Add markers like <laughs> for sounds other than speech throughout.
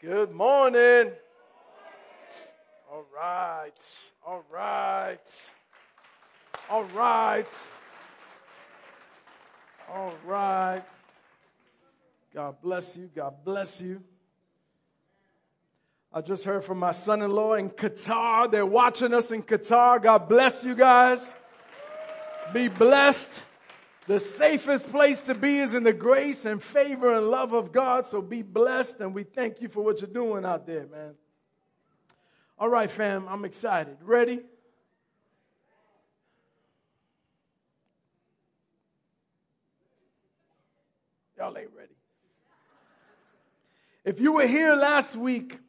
Good morning. All right. All right. All right. All right. God bless you. God bless you. I just heard from my son in law in Qatar. They're watching us in Qatar. God bless you guys. Be blessed. The safest place to be is in the grace and favor and love of God. So be blessed, and we thank you for what you're doing out there, man. All right, fam, I'm excited. Ready? Y'all ain't ready. If you were here last week,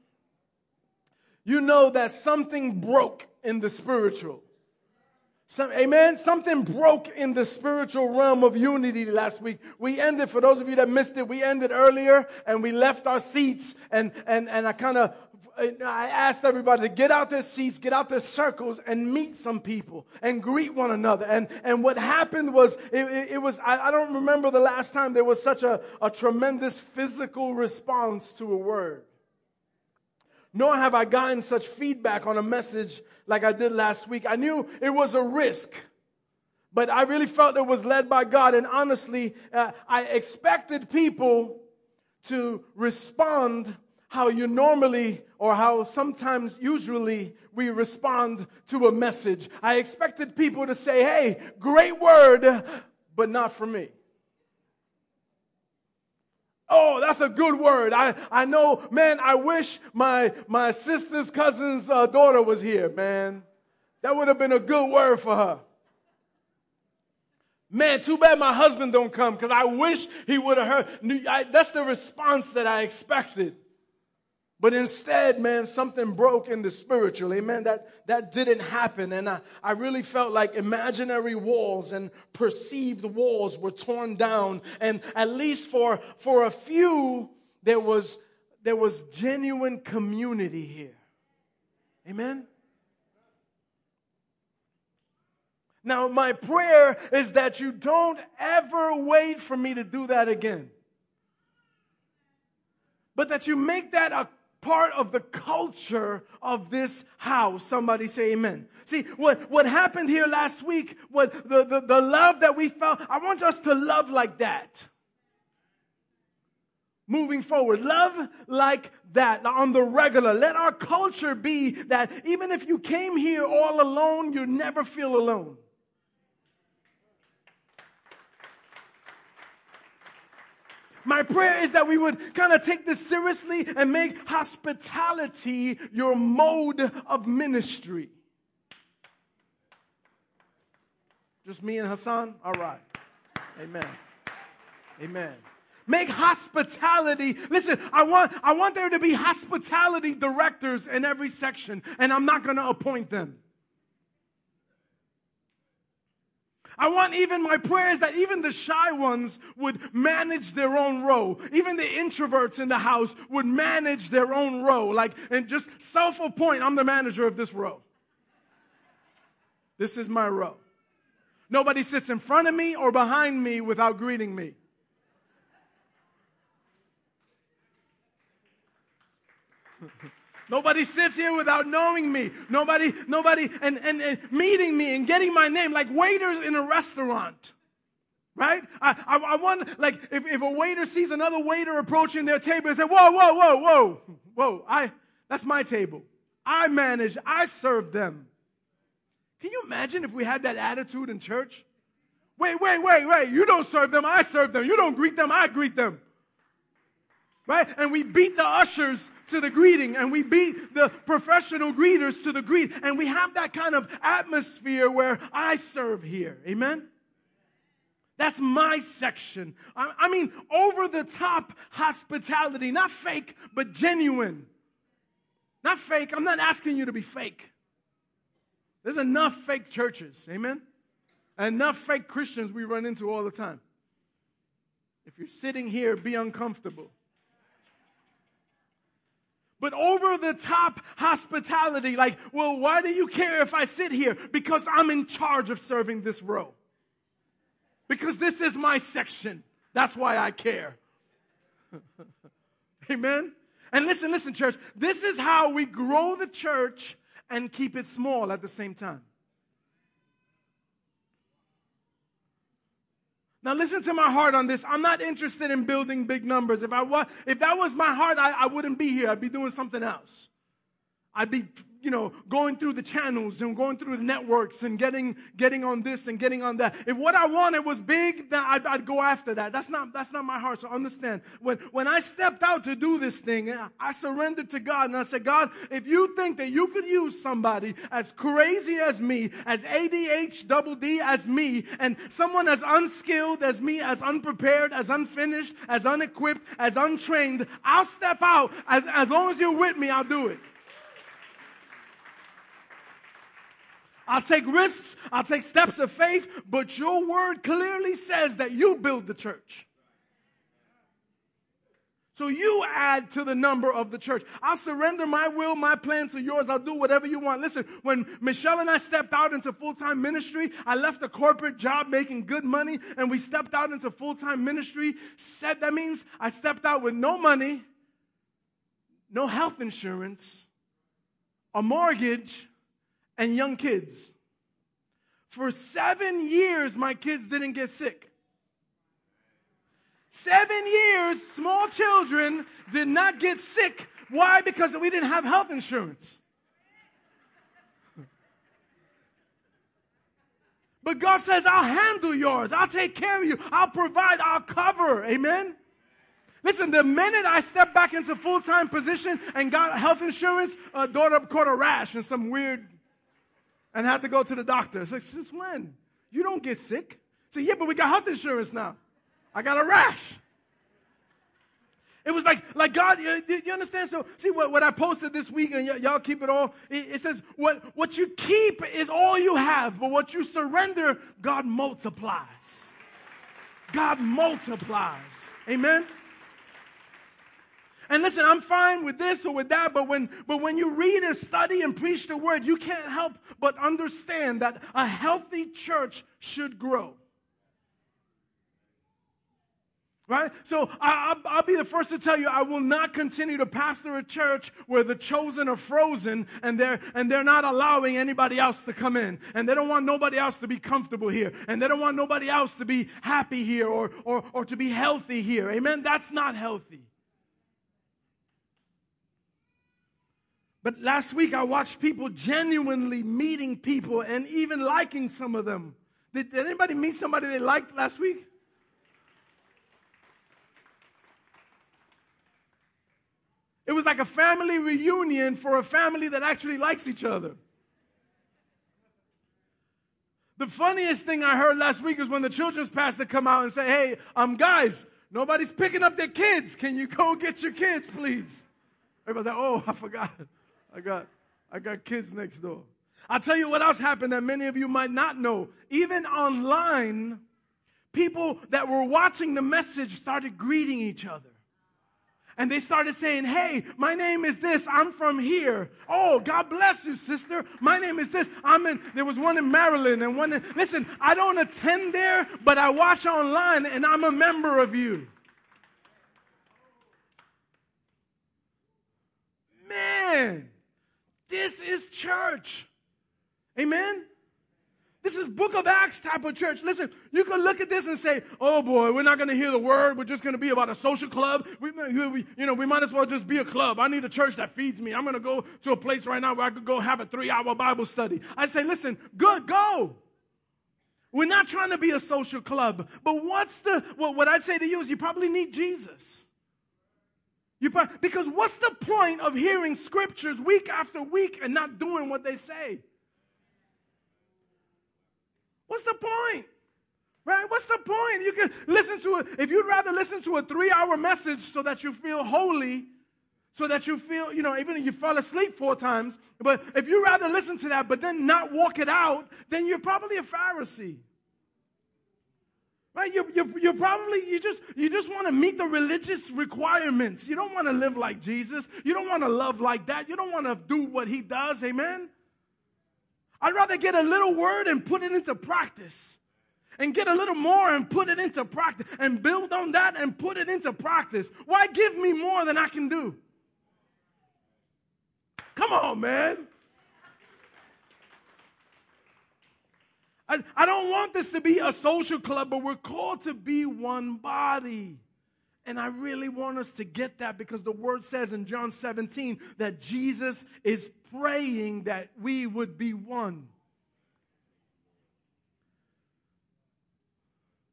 you know that something broke in the spiritual. Some, amen. Something broke in the spiritual realm of unity last week. We ended, for those of you that missed it, we ended earlier and we left our seats and, and, and I kind of, I asked everybody to get out their seats, get out their circles and meet some people and greet one another. And, and what happened was, it, it, it was, I, I, don't remember the last time there was such a, a tremendous physical response to a word nor have I gotten such feedback on a message like I did last week. I knew it was a risk, but I really felt it was led by God. And honestly, uh, I expected people to respond how you normally or how sometimes usually we respond to a message. I expected people to say, hey, great word, but not for me. Oh, that's a good word. I, I know, man, I wish my, my sister's cousin's uh, daughter was here, man. That would have been a good word for her. Man, too bad my husband don't come because I wish he would have heard. I, that's the response that I expected. But instead, man, something broke in the spiritual. Amen. That, that didn't happen. And I, I really felt like imaginary walls and perceived walls were torn down. And at least for, for a few, there was, there was genuine community here. Amen. Now, my prayer is that you don't ever wait for me to do that again. But that you make that a part of the culture of this house. Somebody say amen. See, what, what happened here last week, what the, the, the love that we felt, I want us to love like that. Moving forward, love like that on the regular. Let our culture be that even if you came here all alone, you never feel alone. My prayer is that we would kind of take this seriously and make hospitality your mode of ministry. Just me and Hassan? All right. Amen. Amen. Make hospitality. Listen, I want, I want there to be hospitality directors in every section, and I'm not going to appoint them. I want even my prayers that even the shy ones would manage their own row. Even the introverts in the house would manage their own row. Like, and just self appoint, I'm the manager of this row. This is my row. Nobody sits in front of me or behind me without greeting me. <laughs> Nobody sits here without knowing me. Nobody, nobody, and, and, and meeting me and getting my name like waiters in a restaurant. Right? I, I, I, want, like, if, if a waiter sees another waiter approaching their table and say, whoa, whoa, whoa, whoa, whoa, I, that's my table. I manage, I serve them. Can you imagine if we had that attitude in church? Wait, wait, wait, wait. You don't serve them, I serve them. You don't greet them, I greet them right? And we beat the ushers to the greeting and we beat the professional greeters to the greet. And we have that kind of atmosphere where I serve here. Amen? That's my section. I, I mean, over the top hospitality, not fake, but genuine. Not fake. I'm not asking you to be fake. There's enough fake churches. Amen? Enough fake Christians we run into all the time. If you're sitting here, be uncomfortable but over the top hospitality. Like, well, why do you care if I sit here? Because I'm in charge of serving this row. Because this is my section. That's why I care. <laughs> Amen. And listen, listen, church, this is how we grow the church and keep it small at the same time. Now listen to my heart on this. I'm not interested in building big numbers. If I was, if that was my heart, I, I wouldn't be here. I'd be doing something else. I'd be you know, going through the channels and going through the networks and getting, getting on this and getting on that. If what I wanted was big, then I'd, I'd, go after that. That's not, that's not my heart. So understand, when, when I stepped out to do this thing, eh, I surrendered to God and I said, God, if you think that you could use somebody as crazy as me, as ADH double D as me, and someone as unskilled as me, as unprepared, as unfinished, as unequipped, as untrained, I'll step out. As, as long as you're with me, I'll do it. I'll take risks, I'll take steps of faith, but your word clearly says that you build the church. So you add to the number of the church. I'll surrender my will, my plan to yours. I'll do whatever you want. Listen, when Michelle and I stepped out into full-time ministry, I left a corporate job making good money and we stepped out into full-time ministry. Said that means I stepped out with no money, no health insurance, a mortgage, and young kids. For seven years, my kids didn't get sick. Seven years, small children did not get sick. Why? Because we didn't have health insurance. But God says, I'll handle yours. I'll take care of you. I'll provide. I'll cover. Amen. Listen, the minute I stepped back into full time position and got health insurance, a daughter caught a rash and some weird and had to go to the doctor. It's like, since when? You don't get sick. Say, yeah, but we got health insurance now. I got a rash. It was like, like God, you, you understand? So, see what, what I posted this week, and y- y'all keep it all. It, it, says, what, what you keep is all you have, but what you surrender, God multiplies. God multiplies. Amen? And listen, I'm fine with this or with that, but when, but when you read and study and preach the word, you can't help but understand that a healthy church should grow. Right? So I, will be the first to tell you, I will not continue to pastor a church where the chosen are frozen and they're, and they're not allowing anybody else to come in. And they don't want nobody else to be comfortable here. And they don't want nobody else to be happy here or, or, or to be healthy here. Amen? That's not healthy. But last week I watched people genuinely meeting people and even liking some of them. Did, did anybody meet somebody they liked last week? It was like a family reunion for a family that actually likes each other. The funniest thing I heard last week was when the children's pastor come out and say, "Hey, um, guys, nobody's picking up their kids. Can you go get your kids, please?" Everybody's like, "Oh, <laughs> I forgot." I got, I got kids next door. I'll tell you what else happened that many of you might not know. Even online, people that were watching the message started greeting each other. And they started saying, Hey, my name is this. I'm from here. Oh, God bless you, sister. My name is this. I'm in, there was one in Maryland and one in, listen, I don't attend there, but I watch online and I'm a member of you. Man, this is church. Amen? This is book of Acts type of church. Listen, you can look at this and say, oh boy, we're not going to hear the word. We're just going to be about a social club. We, we, you know, we might as well just be a club. I need a church that feeds me. I'm going to go to a place right now where I could go have a three hour Bible study. I say, listen, good, go. We're not trying to be a social club. But what's the, what I'd say to you is you probably need Jesus. You probably, because what's the point of hearing scriptures week after week and not doing what they say? What's the point? Right? What's the point? You can listen to it. If you'd rather listen to a three hour message so that you feel holy, so that you feel, you know, even if you fall asleep four times, but if you rather listen to that but then not walk it out, then you're probably a Pharisee. Right? You, you, you probably, you just, you just want to meet the religious requirements. You don't want to live like Jesus. You don't want to love like that. You don't want to do what he does. Amen? I'd rather get a little word and put it into practice. And get a little more and put it into practice. And build on that and put it into practice. Why give me more than I can do? Come on, man. I, I don't want this to be a social club, but we're called to be one body. And I really want us to get that because the word says in John 17 that Jesus is praying that we would be one.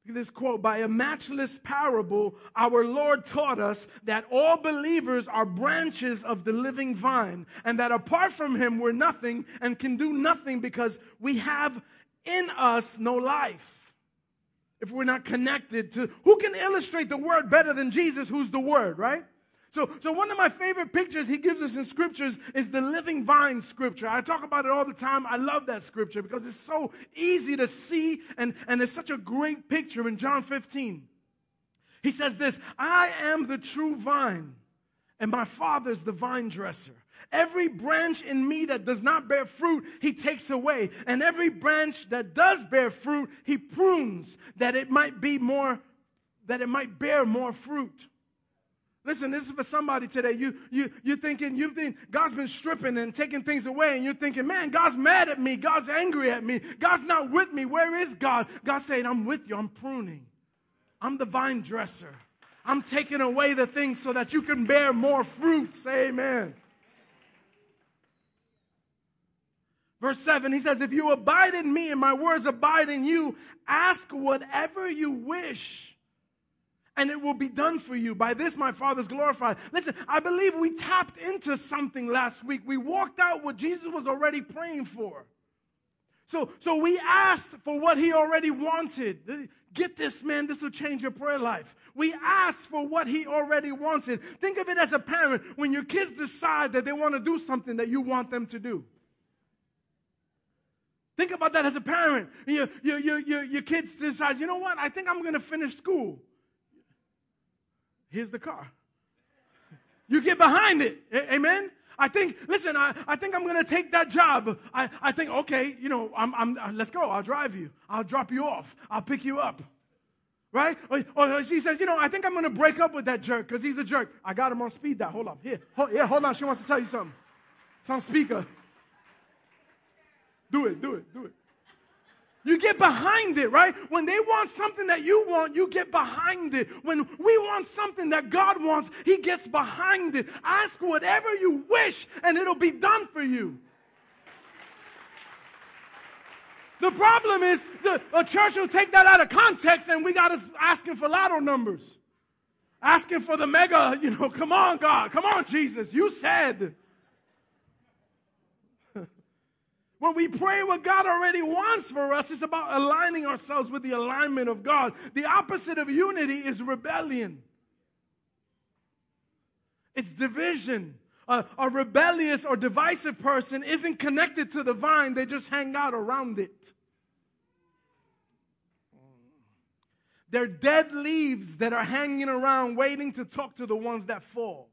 This quote by a matchless parable, our Lord taught us that all believers are branches of the living vine, and that apart from Him, we're nothing and can do nothing because we have in us no life. If we're not connected to who can illustrate the word better than Jesus, who's the word, right? So, so one of my favorite pictures he gives us in scriptures is the living vine scripture. I talk about it all the time. I love that scripture because it's so easy to see and, and it's such a great picture in John 15. He says this, I am the true vine and my father's the vine dresser. Every branch in me that does not bear fruit, he takes away. And every branch that does bear fruit, he prunes that it might be more, that it might bear more fruit. Listen, this is for somebody today. You, you, you're thinking, you think God's been stripping and taking things away, and you're thinking, man, God's mad at me. God's angry at me. God's not with me. Where is God? God's saying, I'm with you. I'm pruning. I'm the vine dresser. I'm taking away the things so that you can bear more fruits. Amen. Verse 7, he says, If you abide in me and my words abide in you, ask whatever you wish, and it will be done for you. By this, my Father's glorified. Listen, I believe we tapped into something last week. We walked out what Jesus was already praying for. So, so we asked for what he already wanted. Get this, man, this will change your prayer life. We asked for what he already wanted. Think of it as a parent when your kids decide that they want to do something that you want them to do. Think about that as a parent. Your, your, your, your, kids decide, you know what? I think I'm going to finish school. Here's the car. You get behind it. Amen? I think, listen, I, I think I'm going to take that job. I, I think, okay, you know, I'm, I'm, uh, let's go. I'll drive you. I'll drop you off. I'll pick you up. Right? Or, or she says, you know, I think I'm going to break up with that jerk because he's a jerk. I got him on speed dial. Hold on. Here. Hold, yeah, hold on. She wants to tell you something. It's on speaker. Do it, do it, do it. You get behind it, right? When they want something that you want, you get behind it. When we want something that God wants, He gets behind it. Ask whatever you wish, and it'll be done for you. The problem is the a church will take that out of context, and we got us asking for lotto numbers, asking for the mega. You know, come on, God, come on, Jesus. You said. When we pray what God already wants for us, it's about aligning ourselves with the alignment of God. The opposite of unity is rebellion, it's division. A, a, rebellious or divisive person isn't connected to the vine, they just hang out around it. They're dead leaves that are hanging around waiting to talk to the ones that fall.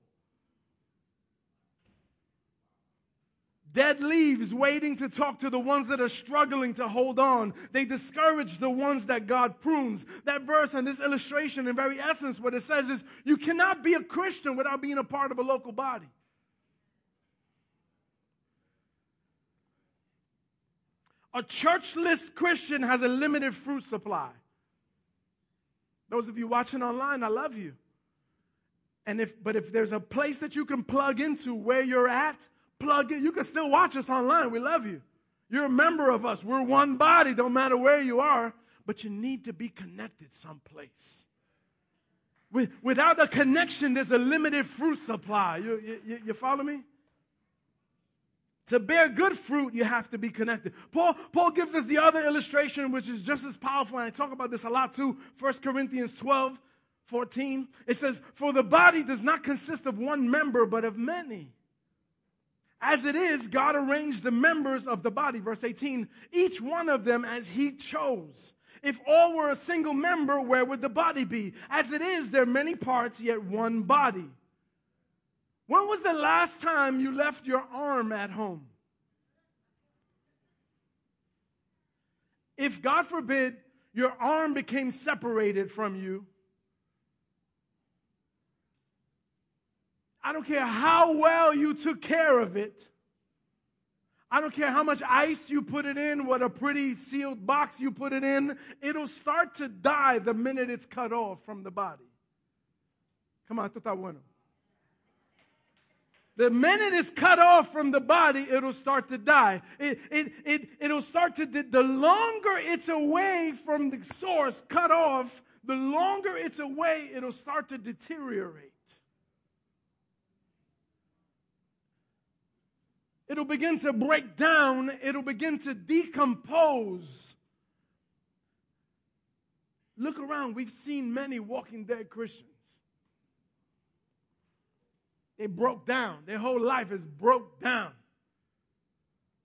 Dead leaves waiting to talk to the ones that are struggling to hold on. They discourage the ones that God prunes. That verse and this illustration, in very essence, what it says is you cannot be a Christian without being a part of a local body. A churchless Christian has a limited fruit supply. Those of you watching online, I love you. And if, but if there's a place that you can plug into where you're at, plug in. You can still watch us online. We love you. You're a member of us. We're one body, don't matter where you are, but you need to be connected someplace. With, without a connection, there's a limited fruit supply. You, you, you follow me? To bear good fruit, you have to be connected. Paul, Paul gives us the other illustration, which is just as powerful, and I talk about this a lot too. 1 Corinthians 12, 14. It says, For the body does not consist of one member, but of many. As it is, God arranged the members of the body, verse 18, each one of them as He chose. If all were a single member, where would the body be? As it is, there are many parts, yet one body. When was the last time you left your arm at home? If, God forbid, your arm became separated from you, I don't care how well you took care of it, I don't care how much ice you put it in, what a pretty sealed box you put it in, it'll start to die the minute it's cut off from the body. Come on, está bueno. The minute it's cut off from the body, it'll start to die. It, it, it, it'll start to, the longer it's away from the source, cut off, the longer it's away, it'll start to deteriorate. It'll begin to break down, it'll begin to decompose. Look around, we've seen many walking dead Christians. They broke down. Their whole life is broke down.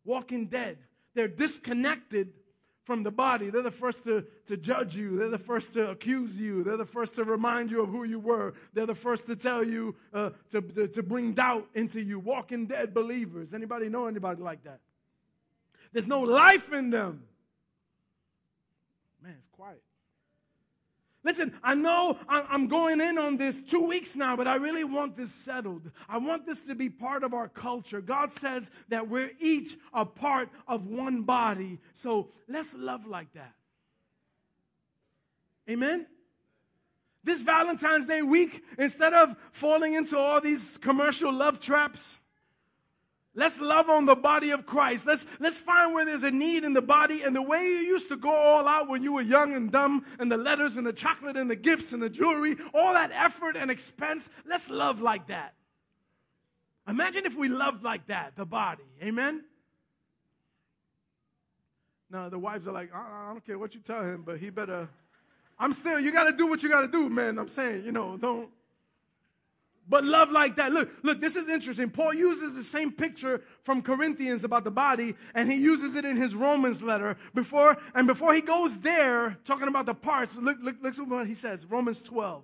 Walking dead. They're disconnected from the body. They're the first to, to judge you. They're the first to accuse you. They're the first to remind you of who you were. They're the first to tell you, uh, to, to, to bring doubt into you. Walking dead believers. Anybody know anybody like that? There's no life in them. Man, it's quiet. Listen, I know I'm going in on this two weeks now, but I really want this settled. I want this to be part of our culture. God says that we're each a part of one body. So let's love like that. Amen? This Valentine's Day week, instead of falling into all these commercial love traps, Let's love on the body of Christ. Let's, let's find where there's a need in the body. And the way you used to go all out when you were young and dumb, and the letters and the chocolate and the gifts and the jewelry, all that effort and expense, let's love like that. Imagine if we loved like that, the body. Amen? Now, the wives are like, uh-uh, I don't care what you tell him, but he better. I'm still, you got to do what you got to do, man. I'm saying, you know, don't. But love like that. Look, look, this is interesting. Paul uses the same picture from Corinthians about the body, and he uses it in his Romans letter. Before, and before he goes there, talking about the parts, look, look, look what he says, Romans 12.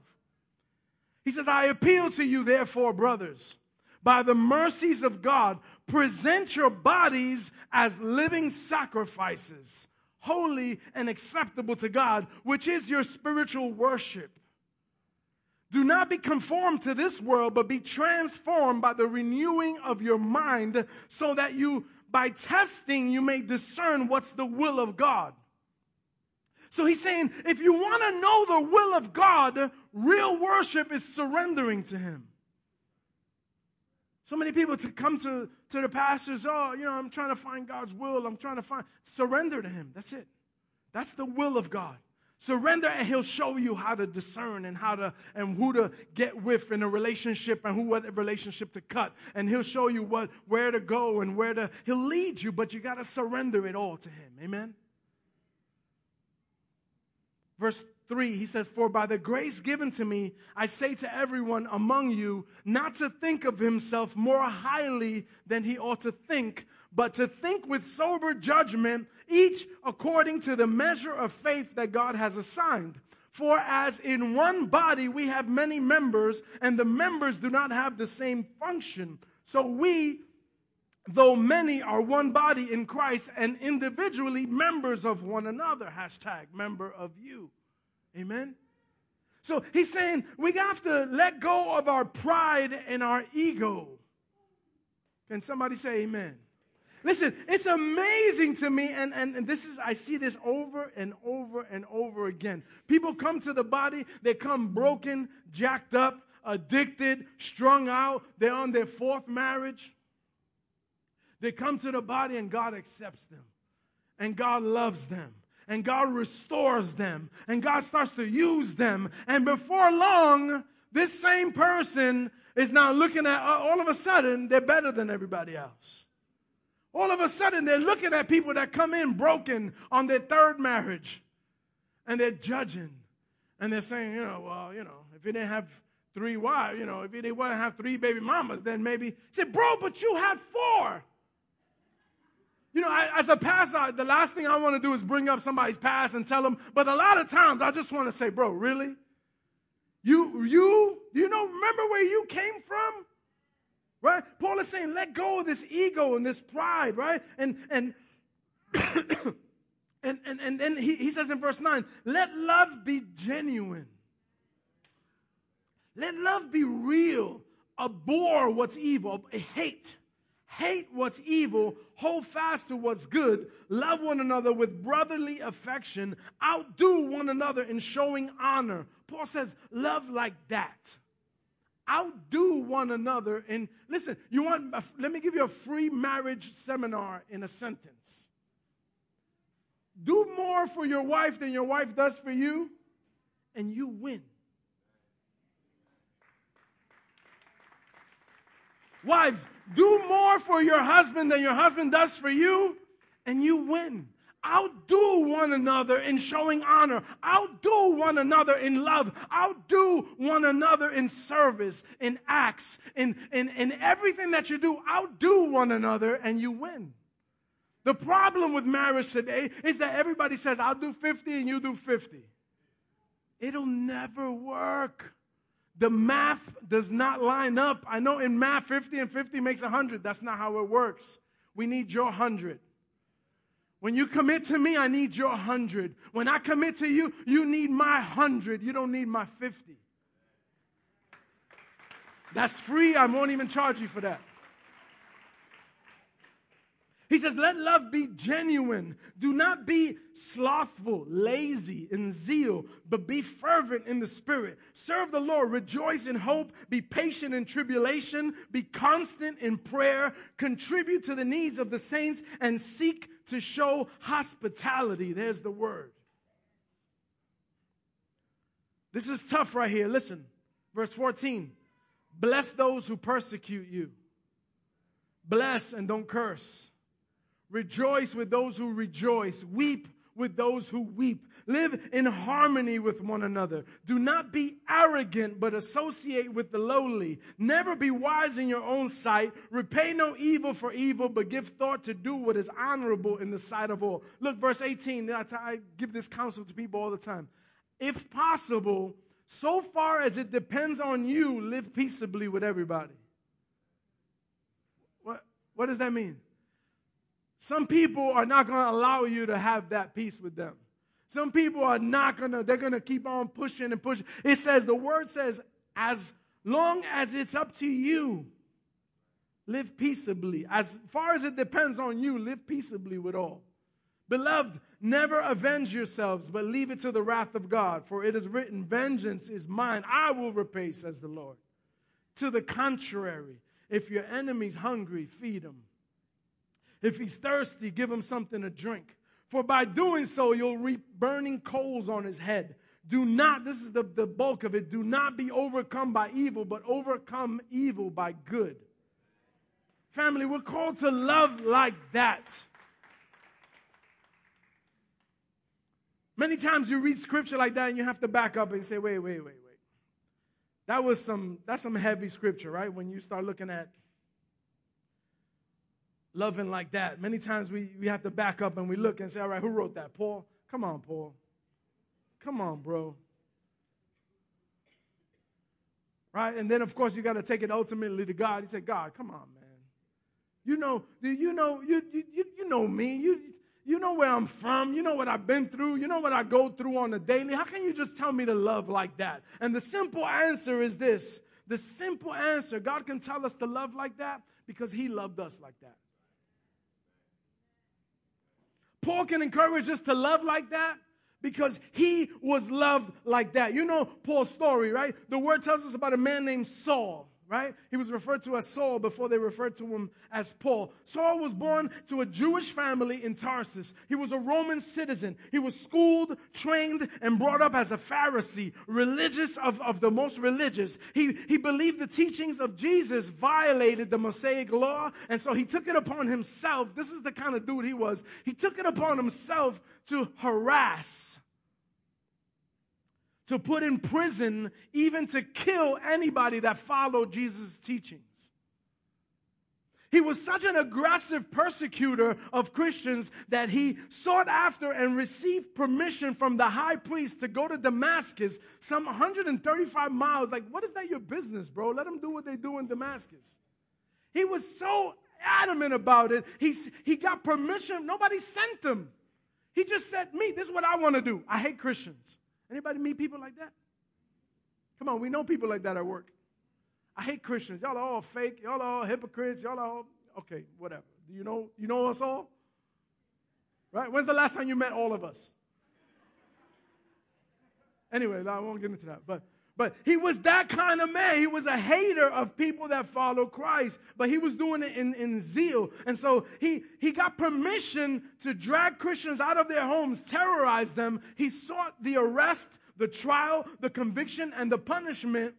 He says, I appeal to you, therefore, brothers, by the mercies of God, present your bodies as living sacrifices, holy and acceptable to God, which is your spiritual worship. Do not be conformed to this world, but be transformed by the renewing of your mind, so that you, by testing, you may discern what's the will of God. So he's saying, if you want to know the will of God, real worship is surrendering to Him. So many people to come to, to the pastors, oh, you know, I'm trying to find God's will. I'm trying to find, surrender to Him. That's it. That's the will of God. Surrender and he'll show you how to discern and how to and who to get with in a relationship and who what relationship to cut. And he'll show you what where to go and where to he'll lead you, but you got to surrender it all to him. Amen. Verse 3, he says, For by the grace given to me, I say to everyone among you not to think of himself more highly than he ought to think, but to think with sober judgment, each according to the measure of faith that God has assigned. For as in one body we have many members, and the members do not have the same function, so we, though many, are one body in Christ and individually members of one another. Hashtag member of you. Amen. So he's saying we have to let go of our pride and our ego. Can somebody say amen? Listen, it's amazing to me, and, and, and this is, I see this over and over and over again. People come to the body, they come broken, jacked up, addicted, strung out, they're on their fourth marriage. They come to the body, and God accepts them, and God loves them and God restores them and God starts to use them. And before long, this same person is now looking at uh, all of a sudden they're better than everybody else. All of a sudden, they're looking at people that come in broken on their third marriage and they're judging. And they're saying, you know, well, you know, if he didn't have three wives, you know, if he didn't want to have three baby mamas, then maybe. He said, bro, but you had four. You know, I, as a pastor, the last thing I want to do is bring up somebody's past and tell them, but a lot of times I just want to say, bro, really? You, you, you know, remember where you came from? Right? Paul is saying, let go of this ego and this pride, right? And and <coughs> and and, and then he, he says in verse 9, let love be genuine. Let love be real. Abhor what's evil. Hate. hate what's evil, hold fast to what's good, love one another with brotherly affection, outdo one another in showing honor. Paul says, love like that. Outdo one another. And listen, you want, let me give you a free marriage seminar in a sentence. Do more for your wife than your wife does for you, and you win. Wives, do more for your husband than your husband does for you, and you win. Outdo one another in showing honor. Outdo one another in love. Outdo one another in service, in acts, in, in, in everything that you do. Outdo one another and you win. The problem with marriage today is that everybody says, I'll do 50 and you do 50. It'll never work. The math does not line up. I know in math, 50 and 50 makes 100. That's not how it works. We need your 100. When you commit to me, I need your 100. When I commit to you, you need my 100. You don't need my 50. That's free. I won't even charge you for that. He says, let love be genuine. Do not be slothful, lazy in zeal, but be fervent in the spirit. Serve the Lord. Rejoice in hope. Be patient in tribulation. Be constant in prayer. Contribute to the needs of the saints and seek to show hospitality. There's the word. This is tough right here. Listen, verse 14. Bless those who persecute you. Bless and don't curse. Rejoice with those who rejoice. Weep with those who weep. Live in harmony with one another. Do not be arrogant, but associate with the lowly. Never be wise in your own sight. Repay no evil for evil, but give thought to do what is honorable in the sight of all. Look, verse 18. I give this counsel to people all the time. If possible, so far as it depends on you, live peaceably with everybody. What, what does that mean? Some people are not going to allow you to have that peace with them. Some people are not going to, they're going to keep on pushing and pushing. It says, the word says, as long as it's up to you, live peaceably. As far as it depends on you, live peaceably with all. Beloved, never avenge yourselves, but leave it to the wrath of God. For it is written, Vengeance is mine, I will repay, says the Lord. To the contrary, if your enemy's hungry, feed him. If he's thirsty, give him something to drink. For by doing so, you'll reap burning coals on his head. Do not, this is the, the bulk of it, do not be overcome by evil, but overcome evil by good. Family, we're called to love like that. Many times you read scripture like that and you have to back up and say, wait, wait, wait, wait. That was some, that's some heavy scripture, right? When you start looking at loving like that. Many times we, we have to back up and we look and say, all right, who wrote that? Paul? Come on, Paul. Come on, bro. Right? And then, of course, you got to take it ultimately to God. He said, God, come on, man. You know, you know, you, you, you know me. You, you know where I'm from. You know what I've been through. You know what I go through on a daily. How can you just tell me to love like that? And the simple answer is this. The simple answer, God can tell us to love like that because he loved us like that. Paul can encourage us to love like that because he was loved like that. You know Paul's story, right? The word tells us about a man named Saul right? He was referred to as Saul before they referred to him as Paul. Saul was born to a Jewish family in Tarsus. He was a Roman citizen. He was schooled, trained, and brought up as a Pharisee, religious of, of the most religious. He, he believed the teachings of Jesus violated the Mosaic law, and so he took it upon himself. This is the kind of dude he was. He took it upon himself to harass to put in prison, even to kill anybody that followed Jesus' teachings. He was such an aggressive persecutor of Christians that he sought after and received permission from the high priest to go to Damascus, some 135 miles. Like, what is that your business, bro? Let them do what they do in Damascus. He was so adamant about it. He, he got permission. Nobody sent him. He just said, Me, this is what I want to do. I hate Christians. Anybody meet people like that? Come on, we know people like that at work. I hate Christians. Y'all are all fake. Y'all are all hypocrites. Y'all are all, Okay, whatever. Do you know you know us all? Right? When's the last time you met all of us? Anyway, I won't get into that. But but he was that kind of man. He was a hater of people that follow Christ, but he was doing it in, in zeal. And so he, he got permission to drag Christians out of their homes, terrorize them. He sought the arrest, the trial, the conviction, and the punishment,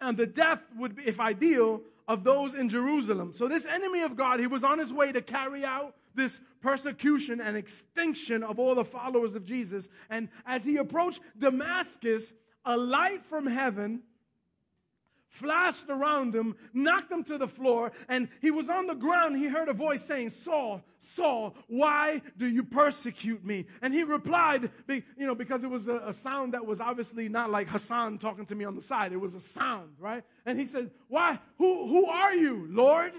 and the death would be, if ideal, of those in Jerusalem. So this enemy of God, he was on his way to carry out this persecution and extinction of all the followers of Jesus. And as he approached Damascus, a light from heaven flashed around him, knocked him to the floor, and he was on the ground. He heard a voice saying, Saul, Saul, why do you persecute me? And he replied, you know, because it was a, sound that was obviously not like Hassan talking to me on the side. It was a sound, right? And he said, Why? Who, who are you, Lord?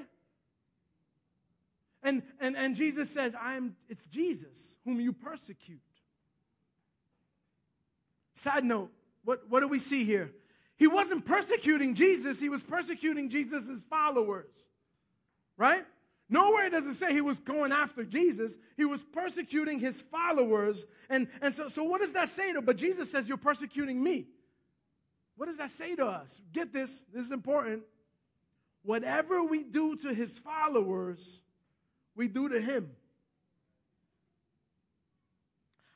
And, and, and Jesus says, I am, it's Jesus whom you persecute. Side note, what, what do we see here? He wasn't persecuting Jesus, he was persecuting Jesus' followers. Right? Nowhere does it say he was going after Jesus. He was persecuting his followers. And, and so, so what does that say to? But Jesus says, You're persecuting me. What does that say to us? Get this, this is important. Whatever we do to his followers, we do to him.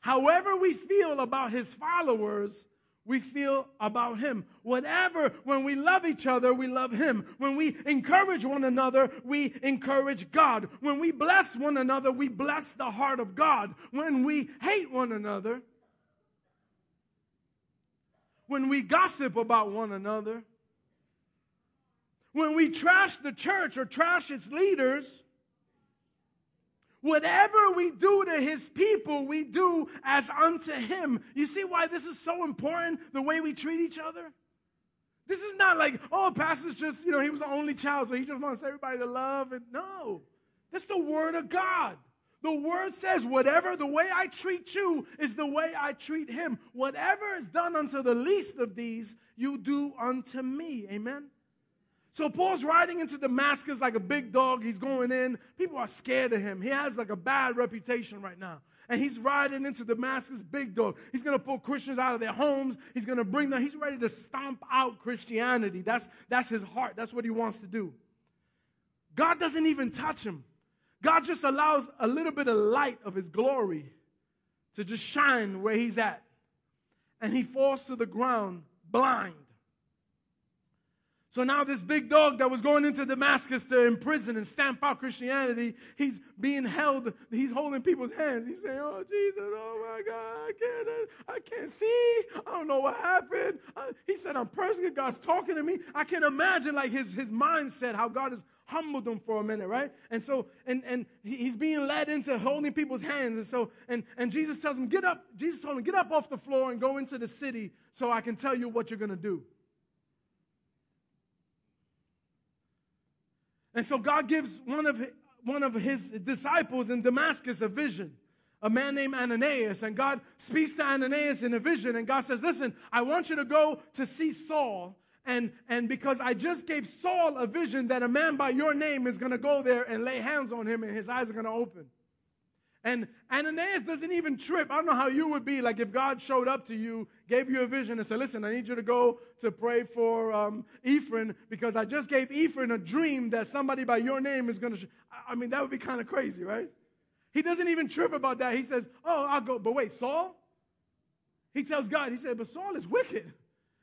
However, we feel about his followers, we feel about Him. Whatever, when we love each other, we love Him. When we encourage one another, we encourage God. When we bless one another, we bless the heart of God. When we hate one another, when we gossip about one another, when we trash the church or trash its leaders, Whatever we do to his people, we do as unto him. You see why this is so important, the way we treat each other? This is not like, oh, pastor's just, you know, he was the only child, so he just wants everybody to love. And no, that's the word of God. The word says, whatever the way I treat you is the way I treat him. Whatever is done unto the least of these, you do unto me. Amen. So Paul's riding into Damascus like a big dog. He's going in. People are scared of him. He has like a bad reputation right now. And he's riding into Damascus, big dog. He's going to pull Christians out of their homes. He's going to bring them. He's ready to stomp out Christianity. That's, that's his heart. That's what he wants to do. God doesn't even touch him. God just allows a little bit of light of his glory to just shine where he's at. And he falls to the ground blind. So now this big dog that was going into Damascus to imprison and stamp out Christianity, he's being held, he's holding people's hands. He's saying, oh, Jesus, oh my God, I can't, I can't see. I don't know what happened. I, he said, I'm persecuted. God's talking to me. I can imagine like his, his mindset, how God has humbled him for a minute, right? And so, and, and he's being led into holding people's hands. And so, and, and Jesus tells him, get up. Jesus told him, get up off the floor and go into the city so I can tell you what you're going to do. And so God gives one of, one of his disciples in Damascus a vision, a man named Ananias. And God speaks to Ananias in a vision. And God says, Listen, I want you to go to see Saul. And, and because I just gave Saul a vision that a man by your name is going to go there and lay hands on him and his eyes are going to open. And Ananias doesn't even trip. I don't know how you would be like if God showed up to you, gave you a vision, and said, Listen, I need you to go to pray for um, Ephraim because I just gave Ephraim a dream that somebody by your name is going to. Sh-. I mean, that would be kind of crazy, right? He doesn't even trip about that. He says, Oh, I'll go. But wait, Saul? He tells God, He said, But Saul is wicked.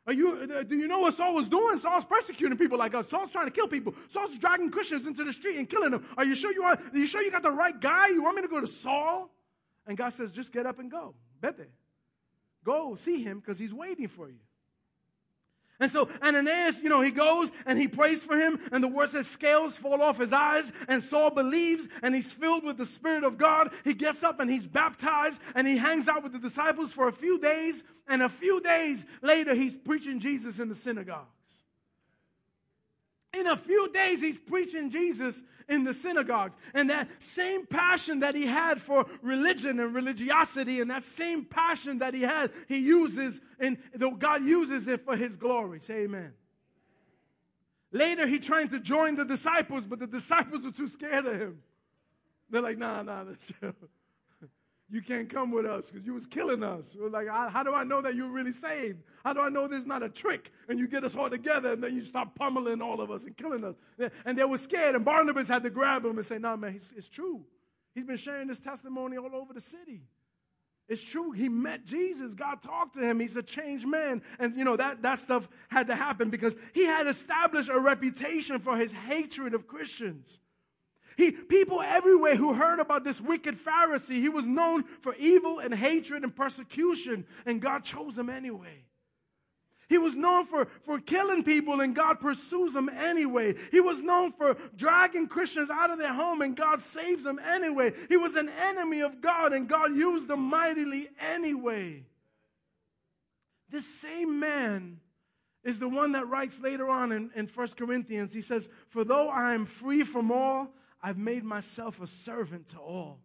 Are you, uh, do you know what Saul was doing? Saul's persecuting people like us. Saul's trying to kill people. Saul's dragging Christians into the street and killing them. Are you sure you are? Are you sure you got the right guy? You want me to go to Saul? And God says, just get up and go. Bete. Go see him because he's waiting for you. And so Ananias, you know, he goes and he prays for him, and the word says scales fall off his eyes, and Saul believes, and he's filled with the Spirit of God. He gets up and he's baptized, and he hangs out with the disciples for a few days, and a few days later, he's preaching Jesus in the synagogue. In a few days, he's preaching Jesus in the synagogues. And that same passion that he had for religion and religiosity, and that same passion that he had, he uses, and God uses it for his glory. Say amen. Later, he tried to join the disciples, but the disciples were too scared of him. They're like, nah, nah, <laughs> you can't come with us because you was killing us. Like, how do I know that you're really saved? How do I know this is not a trick? And you get us all together and then you start pummeling all of us and killing us. And they were scared, and Barnabas had to grab him and say, no, nah, man, it's true. He's been sharing this testimony all over the city. It's true. He met Jesus. God talked to him. He's a changed man. And you know, that, that stuff had to happen because he had established a reputation for his hatred of Christians. He, people everywhere who heard about this wicked Pharisee, he was known for evil and hatred and persecution, and God chose him anyway. He was known for, for killing people, and God pursues him anyway. He was known for dragging Christians out of their home, and God saves them anyway. He was an enemy of God, and God used him mightily anyway. This same man is the one that writes later on in, in 1 Corinthians. He says, For though I am free from all, I've made myself a servant to all,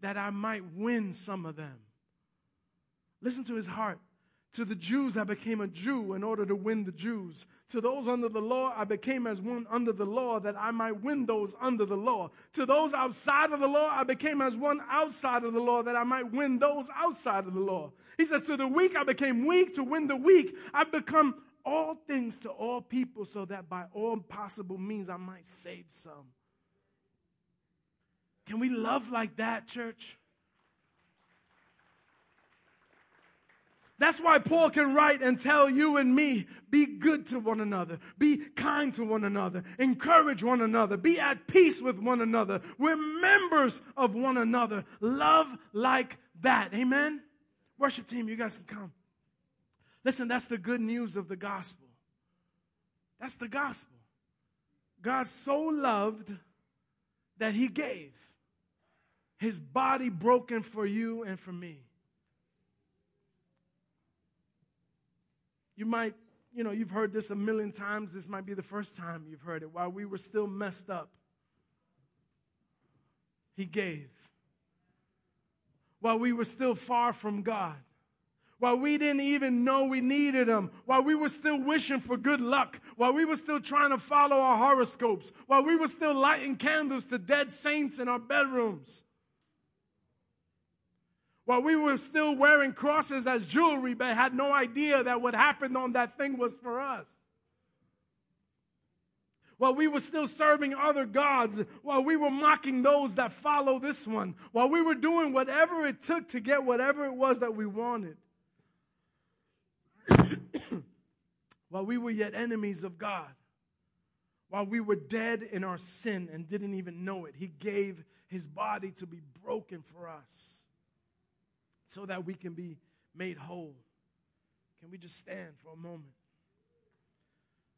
that I might win some of them. Listen to his heart. To the Jews, I became a Jew in order to win the Jews. To those under the law, I became as one under the law that I might win those under the law. To those outside of the law, I became as one outside of the law that I might win those outside of the law. He says, To the weak, I became weak to win the weak. I've become all things to all people so that by all possible means I might save some. Can we love like that, church? That's why Paul can write and tell you and me be good to one another, be kind to one another, encourage one another, be at peace with one another. We're members of one another. Love like that. Amen? Worship team, you guys can come. Listen, that's the good news of the gospel. That's the gospel. God so loved that he gave his body broken for you and for me. You might, you know, you've heard this a million times. This might be the first time you've heard it. While we were still messed up, He gave. While we were still far from God, while we didn't even know we needed Him, while we were still wishing for good luck, while we were still trying to follow our horoscopes, while we were still lighting candles to dead saints in our bedrooms, while we were still wearing crosses as jewelry, but had no idea that what happened on that thing was for us. While we were still serving other gods, while we were mocking those that follow this one, while we were doing whatever it took to get whatever it was that we wanted, <coughs> while we were yet enemies of God, while we were dead in our sin and didn't even know it, He gave His body to be broken for us so that we can be made whole. Can we just stand for a moment?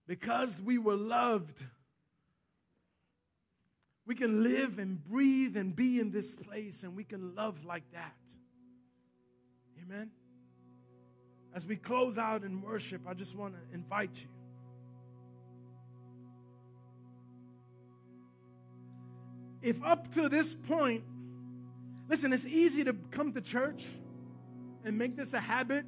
Because we were loved, we can live and breathe and be in this place, and we can love like that. Amen. As we close out in worship, I just want to invite you. If up to this point, Listen, it's easy to come to church and make this a habit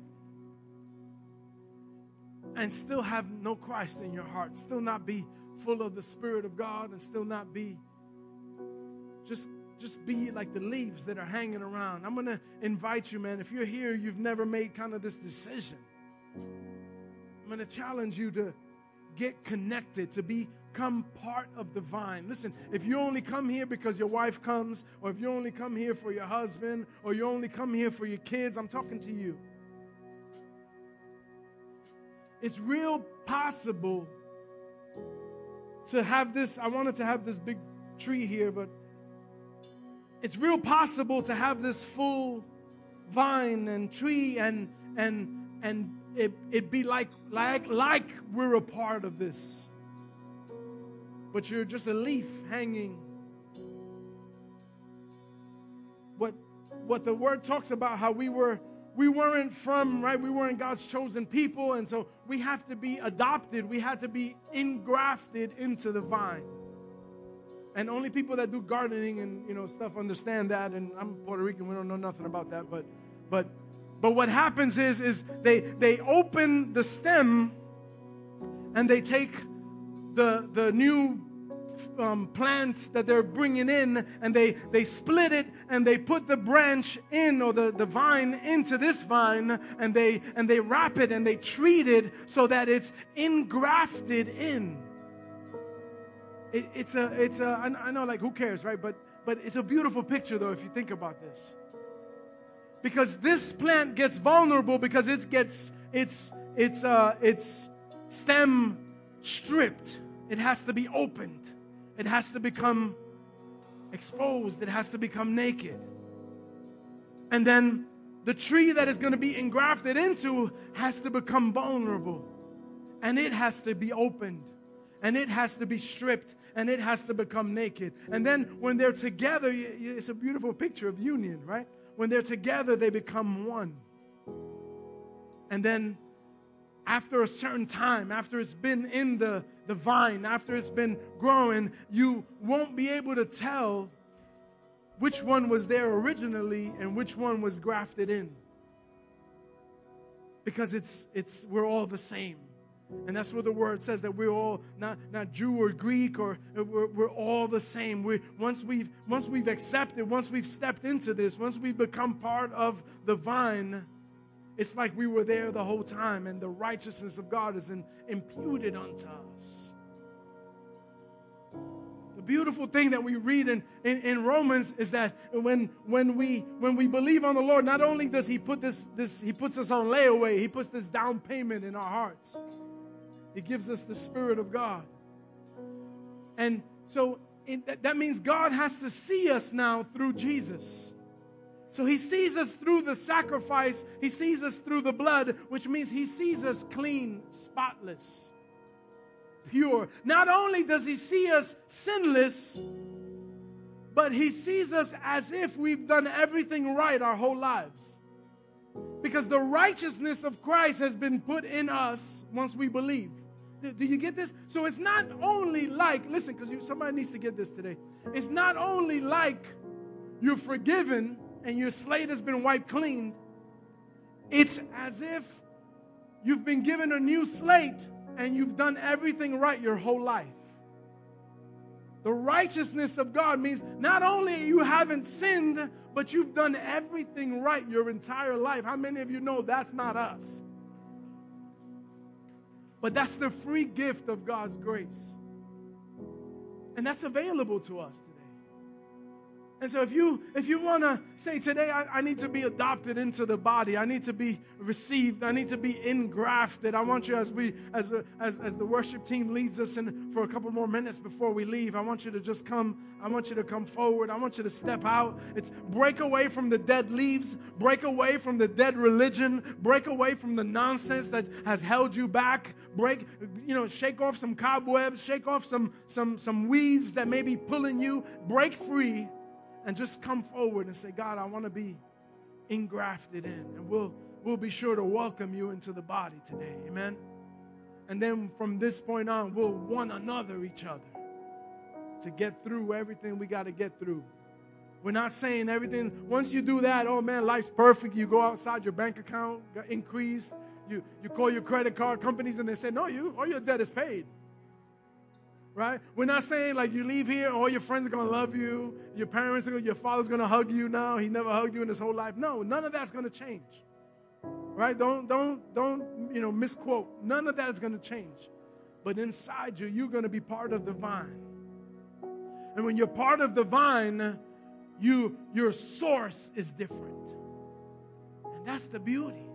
and still have no Christ in your heart, still not be full of the Spirit of God, and still not be just just be like the leaves that are hanging around. I'm gonna invite you, man. If you're here, you've never made kind of this decision. I'm gonna challenge you to get connected, to be Come part of the vine. Listen, if you only come here because your wife comes, or if you only come here for your husband, or you only come here for your kids, I'm talking to you. It's real possible to have this. I wanted to have this big tree here, but it's real possible to have this full vine and tree and and and it, it be like like like we're a part of this but you're just a leaf hanging. What, what the word talks about, how we were we weren't from, right? We weren't God's chosen people, and so we have to be adopted. We had to be engrafted into the vine. And only people that do gardening and you know stuff understand that. And I'm Puerto Rican, we don't know nothing about that. But but but what happens is is they they open the stem and they take the, the new um, plant that they're bringing in and they, they split it and they put the branch in or the, the vine into this vine and they, and they wrap it and they treat it so that it's engrafted in. It, it's a, it's a, I know like who cares, right? But, but it's a beautiful picture though if you think about this. Because this plant gets vulnerable because it gets, its, its, uh, its stem stripped. It has to be opened. It has to become exposed. It has to become naked. And then the tree that is going to be engrafted into has to become vulnerable. And it has to be opened. And it has to be stripped. And it has to become naked. And then when they're together, it's a beautiful picture of union, right? When they're together, they become one. And then after a certain time, after it's been in the, the vine, after it's been growing, you won't be able to tell which one was there originally and which one was grafted in. Because it's, it's, we're all the same. And that's what the word says that we're all not, not Jew or Greek or we're, we're all the same. We, once, we've, once we've accepted, once we've stepped into this, once we've become part of the vine, it's like we were there the whole time and the righteousness of God is in, imputed unto us. The beautiful thing that we read in, in, in, Romans is that when, when, we, when we believe on the Lord, not only does He put this, this, He puts us on layaway, He puts this down payment in our hearts. He gives us the Spirit of God. And so that means God has to see us now through Jesus. So he sees us through the sacrifice, he sees us through the blood, which means he sees us clean, spotless, pure. Not only does he see us sinless, but he sees us as if we've done everything right our whole lives. Because the righteousness of Christ has been put in us once we believe. Do, you get this? So it's not only like, listen, because somebody needs to get this today. It's not only like you're forgiven and your slate has been wiped clean, it's as if you've been given a new slate and you've done everything right your whole life. The righteousness of God means not only you haven't sinned, but you've done everything right your entire life. How many of you know that's not us? But that's the free gift of God's grace. And that's available to us and so if you if you want to say today I, I, need to be adopted into the body, I need to be received, I need to be engrafted. I want you as we as a, as as the worship team leads us in for a couple more minutes before we leave, I want you to just come, I want you to come forward. I want you to step out. It's break away from the dead leaves, break away from the dead religion, break away from the nonsense that has held you back. Break, you know, shake off some cobwebs, shake off some some some weeds that may be pulling you. Break free and just come forward and say, God, I want to be engrafted in. And we'll, we'll be sure to welcome you into the body today. Amen. And then from this point on, we'll one another each other to get through everything we got to get through. We're not saying everything. Once you do that, oh man, life's perfect. You go outside your bank account, got increased. You, you call your credit card companies and they say, no, you, all your debt is paid right? We're not saying like you leave here, all your friends are gonna love you, your parents are gonna, your father's gonna hug you now. He never hugged you in his whole life. No, none of that's gonna change. Right? Don't don't don't you know misquote. None of that is gonna change. But inside you, you're gonna be part of the vine. And when you're part of the vine, you your source is different. And that's the beauty.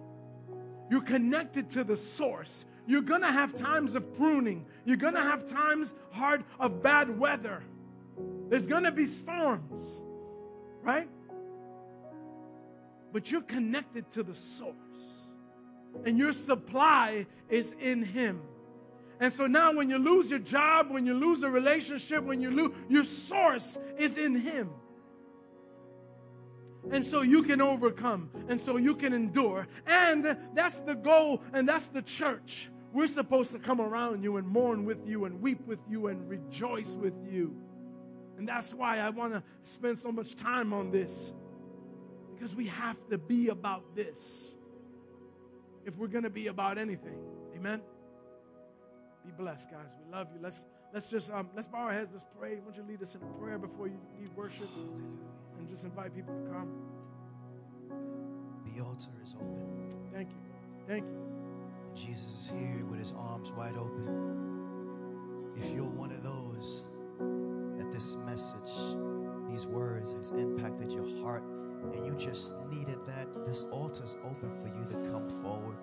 You're connected to the source. You're to have times of pruning. You're to have times hard of bad weather. There's to be storms, right? But you're connected to the source. And your supply is in him. And so now when you lose your job, when you lose a relationship, when you lose your source is in him. And so you can overcome, and so you can endure. And that's the goal, and that's the church. We're supposed to come around you and mourn with you and weep with you and rejoice with you. And that's why I want to spend so much time on this. Because we have to be about this if we're going to be about anything. Amen. Be blessed, guys. We love you. Let's let's just um, let's bow our heads. Let's pray. Won't you lead us in a prayer before you lead worship, and just invite people to come. The altar is open. Thank you. Thank you. Jesus is here with his arms wide open. If you're one of those that this message, these words has impacted your heart and you just needed that, this altar's open for you to come forward.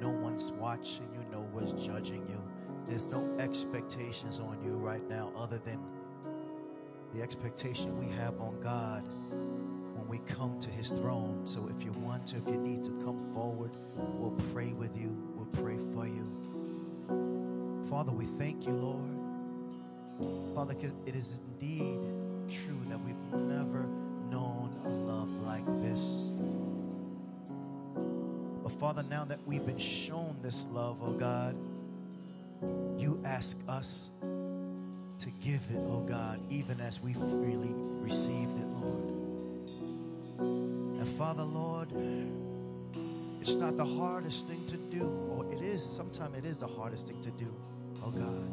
No one's watching you, no one's judging you. There's no expectations on you right now other than the expectation we have on God when we come to his throne. So if you want to, if you need to come forward, we'll pray with you. Pray for you. Father, we thank you, Lord. Father, it is indeed true that we've never known a love like this. But Father, now that we've been shown this love, oh God, you ask us to give it, oh God, even as we freely received it, Lord. And Father, Lord, it's not the hardest thing to do, or it is, sometimes it is the hardest thing to do, oh God.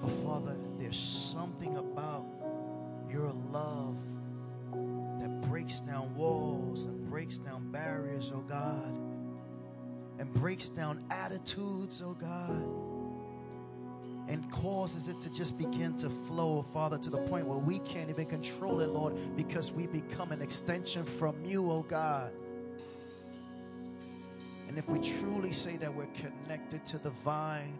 But Father, there's something about your love that breaks down walls and breaks down barriers, oh God, and breaks down attitudes, oh God, and causes it to just begin to flow, Father, to the point where we can't even control it, Lord, because we become an extension from you, oh God. And if we truly say that we're connected to the vine,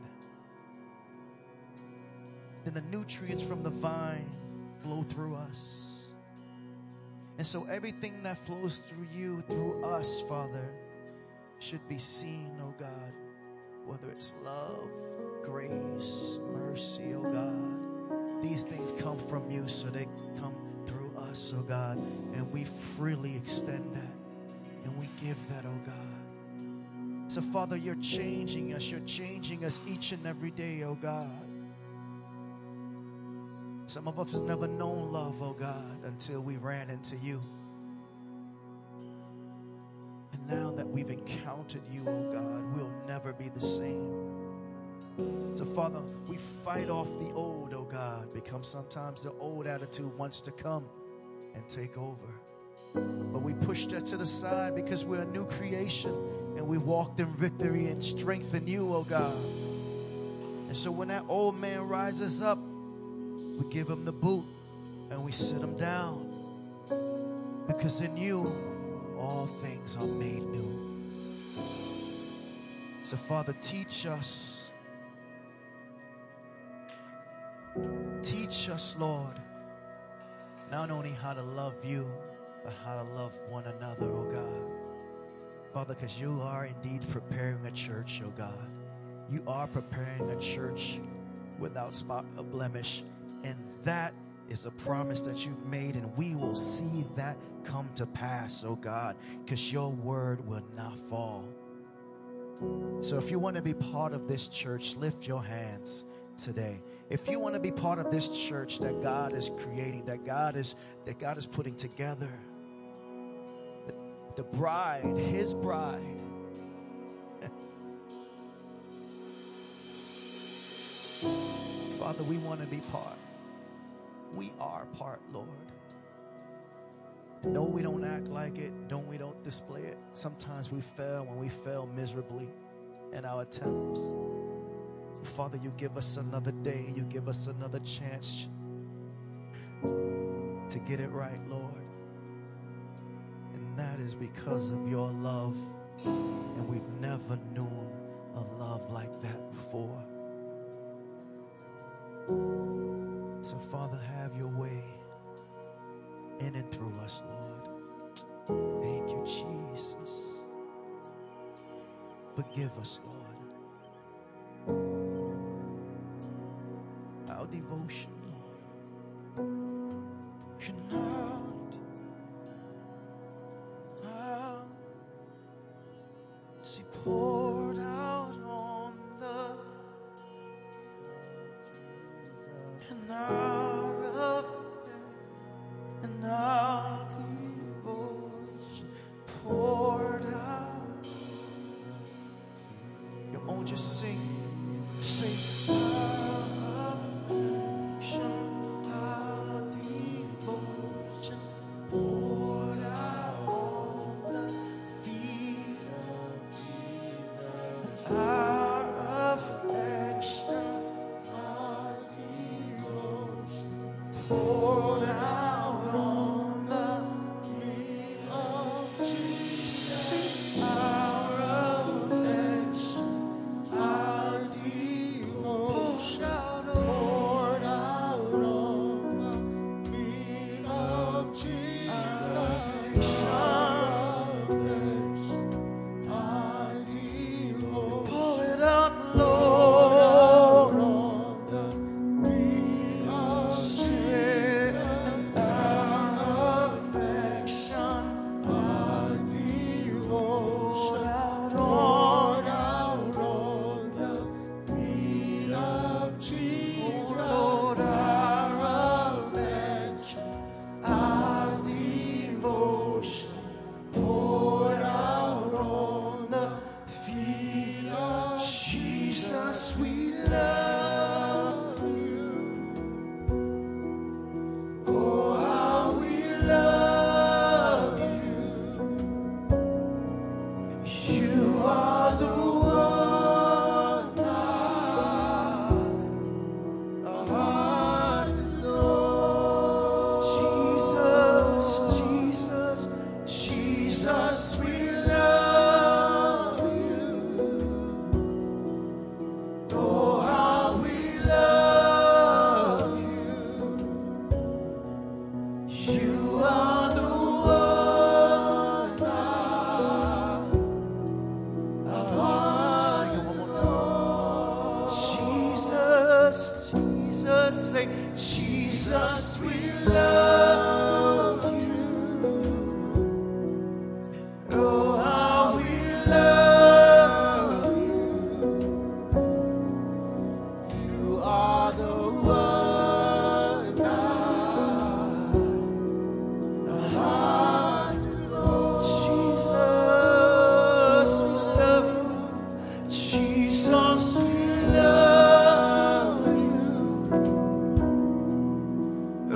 then the nutrients from the vine flow through us. And so everything that flows through you, through us, Father, should be seen, oh God, whether it's love, grace, mercy, oh God. These things come from you, so they come through us, oh God. And we freely extend that. And we give that, oh God. So, Father, you're changing us. You're changing us each and every day, oh God. Some of us have never known love, oh God, until we ran into you. Now that we've encountered you, oh God, we'll never be the same. So, Father, we fight off the old, oh God, because sometimes the old attitude wants to come and take over. But we push that to the side because we're a new creation and we walked in victory and strength in you, oh God. And so when that old man rises up, we give him the boot and we sit him down. Because in you, all things are made new. So, Father, teach us. Teach us, Lord, not only how to love you, but how to love one another, oh God. Father, because you are indeed preparing a church, oh God. You are preparing a church without spot or blemish. And that is a promise that you've made, and we will see that come to pass, oh God, because your word will not fall. So if you want to be part of this church, lift your hands today. If you want to be part of this church that God is creating, that God is that God is putting together, the, the bride, his bride. <laughs> Father, we want to be part. We are part, Lord. No, we don't act like it. No, we don't display it. Sometimes we fail when we fail miserably in our attempts. Father, you give us another day. You give us another chance to get it right, Lord. And that is because of your love. And we've never known a love like that before. Father, have your way in and through us, Lord. Thank you, Jesus. Forgive us, Lord. Our devotion,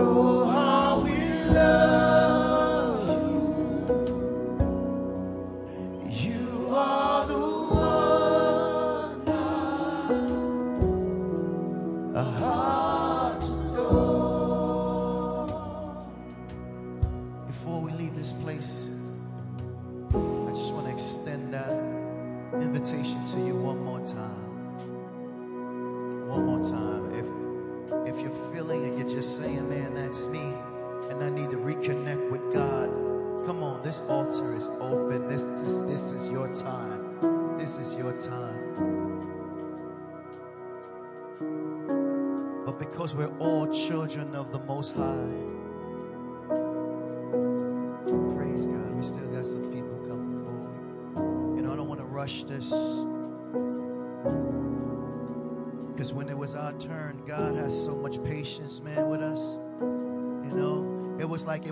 Oh,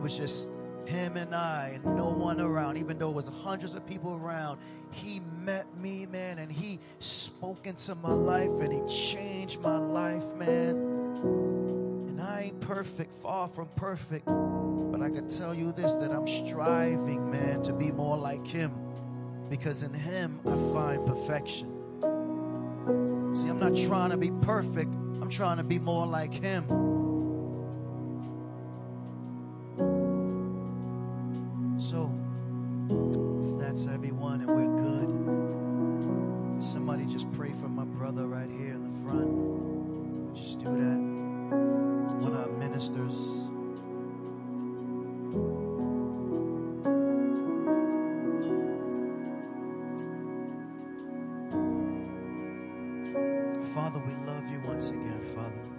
was just him and I and no one around, even though it was hundreds of people around. He met me, man, and he spoke into my life and he changed my life, man. And I ain't perfect, far from perfect, but I can tell you this that I'm striving, man, to be more like him because in him I find perfection. See, I'm not trying to be perfect, I'm trying to be more like him. Somebody just pray for my brother right here in the front. Just do that. One of our ministers. Father, we love you once again, Father.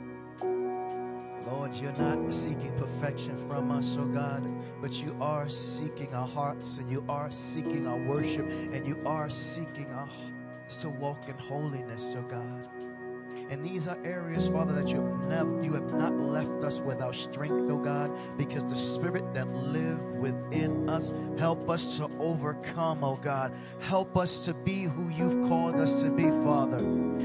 Lord, you're not seeking perfection from us, oh God, but you are seeking our hearts and you are seeking our worship and you are seeking our to walk in holiness, oh God. And these are areas, Father, that you have never you have not left us without strength, oh God, because the spirit that live within us help us to overcome, oh God. Help us to be who you've called us to be, Father.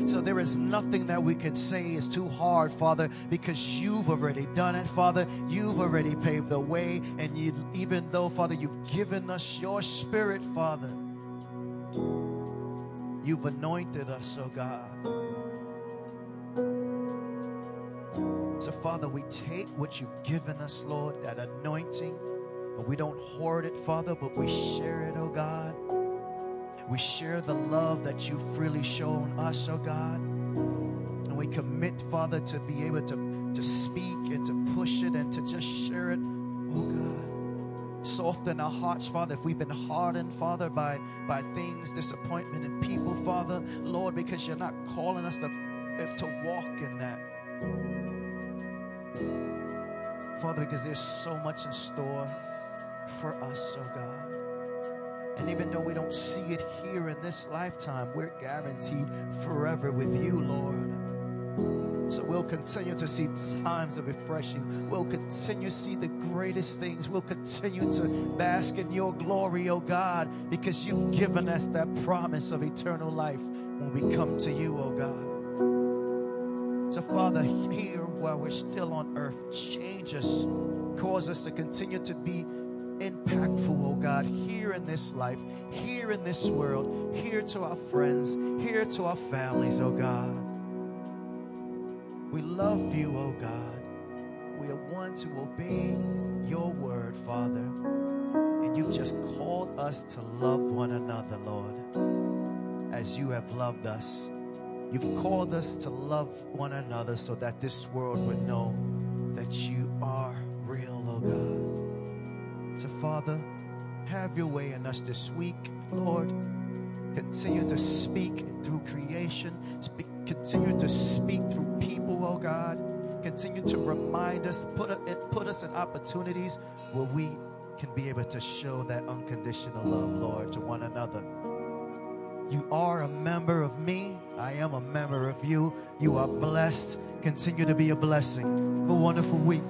So there is nothing that we can say is too hard, Father, because you've already done it, Father. You've already paved the way, and you even though, Father, you've given us your spirit, Father. You've anointed us, oh God. So, Father, we take what you've given us, Lord, that anointing, but we don't hoard it, Father, but we share it, oh God. We share the love that you've freely shown us, oh God. And we commit, Father, to be able to, to speak and to push it and to just share it, oh God. Soften our hearts, Father, if we've been hardened, Father, by, by things, disappointment, and people, Father, Lord, because you're not calling us to, to walk in that. Father, because there's so much in store for us, oh God. And even though we don't see it here in this lifetime, we're guaranteed forever with you, Lord. So we'll continue to see times of refreshing. We'll continue to see the greatest things. We'll continue to bask in your glory, oh God, because you've given us that promise of eternal life when we come to you, oh God. So, Father, here while we're still on earth, change us, cause us to continue to be impactful, oh God, here in this life, here in this world, here to our friends, here to our families, oh God. We love you, oh God. We are one to obey your word, Father. And you've just called us to love one another, Lord, as you have loved us. You've called us to love one another so that this world would know that you are real, oh God. So, Father, have your way in us this week, Lord. Continue to speak through creation, speak, continue to speak through people, oh God. Continue to remind us, put, a, put us in opportunities where we can be able to show that unconditional love, Lord, to one another. You are a member of me. I am a member of you. You are blessed. Continue to be a blessing. Have a wonderful week.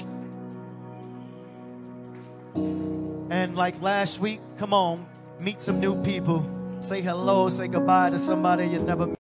And like last week, come on, meet some new people. Say hello, say goodbye to somebody you never met.